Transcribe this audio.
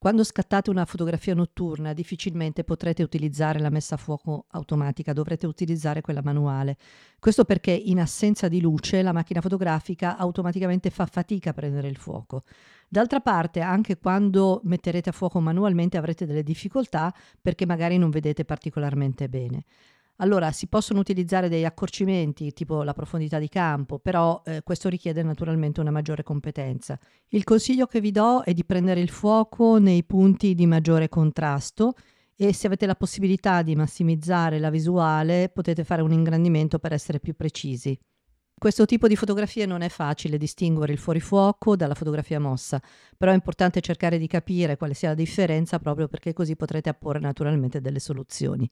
Quando scattate una fotografia notturna difficilmente potrete utilizzare la messa a fuoco automatica, dovrete utilizzare quella manuale. Questo perché in assenza di luce la macchina fotografica automaticamente fa fatica a prendere il fuoco. D'altra parte, anche quando metterete a fuoco manualmente avrete delle difficoltà perché magari non vedete particolarmente bene. Allora si possono utilizzare degli accorcimenti, tipo la profondità di campo, però eh, questo richiede naturalmente una maggiore competenza. Il consiglio che vi do è di prendere il fuoco nei punti di maggiore contrasto e se avete la possibilità di massimizzare la visuale potete fare un ingrandimento per essere più precisi. Questo tipo di fotografie non è facile distinguere il fuorifuoco dalla fotografia mossa, però è importante cercare di capire quale sia la differenza proprio perché così potrete apporre naturalmente delle soluzioni.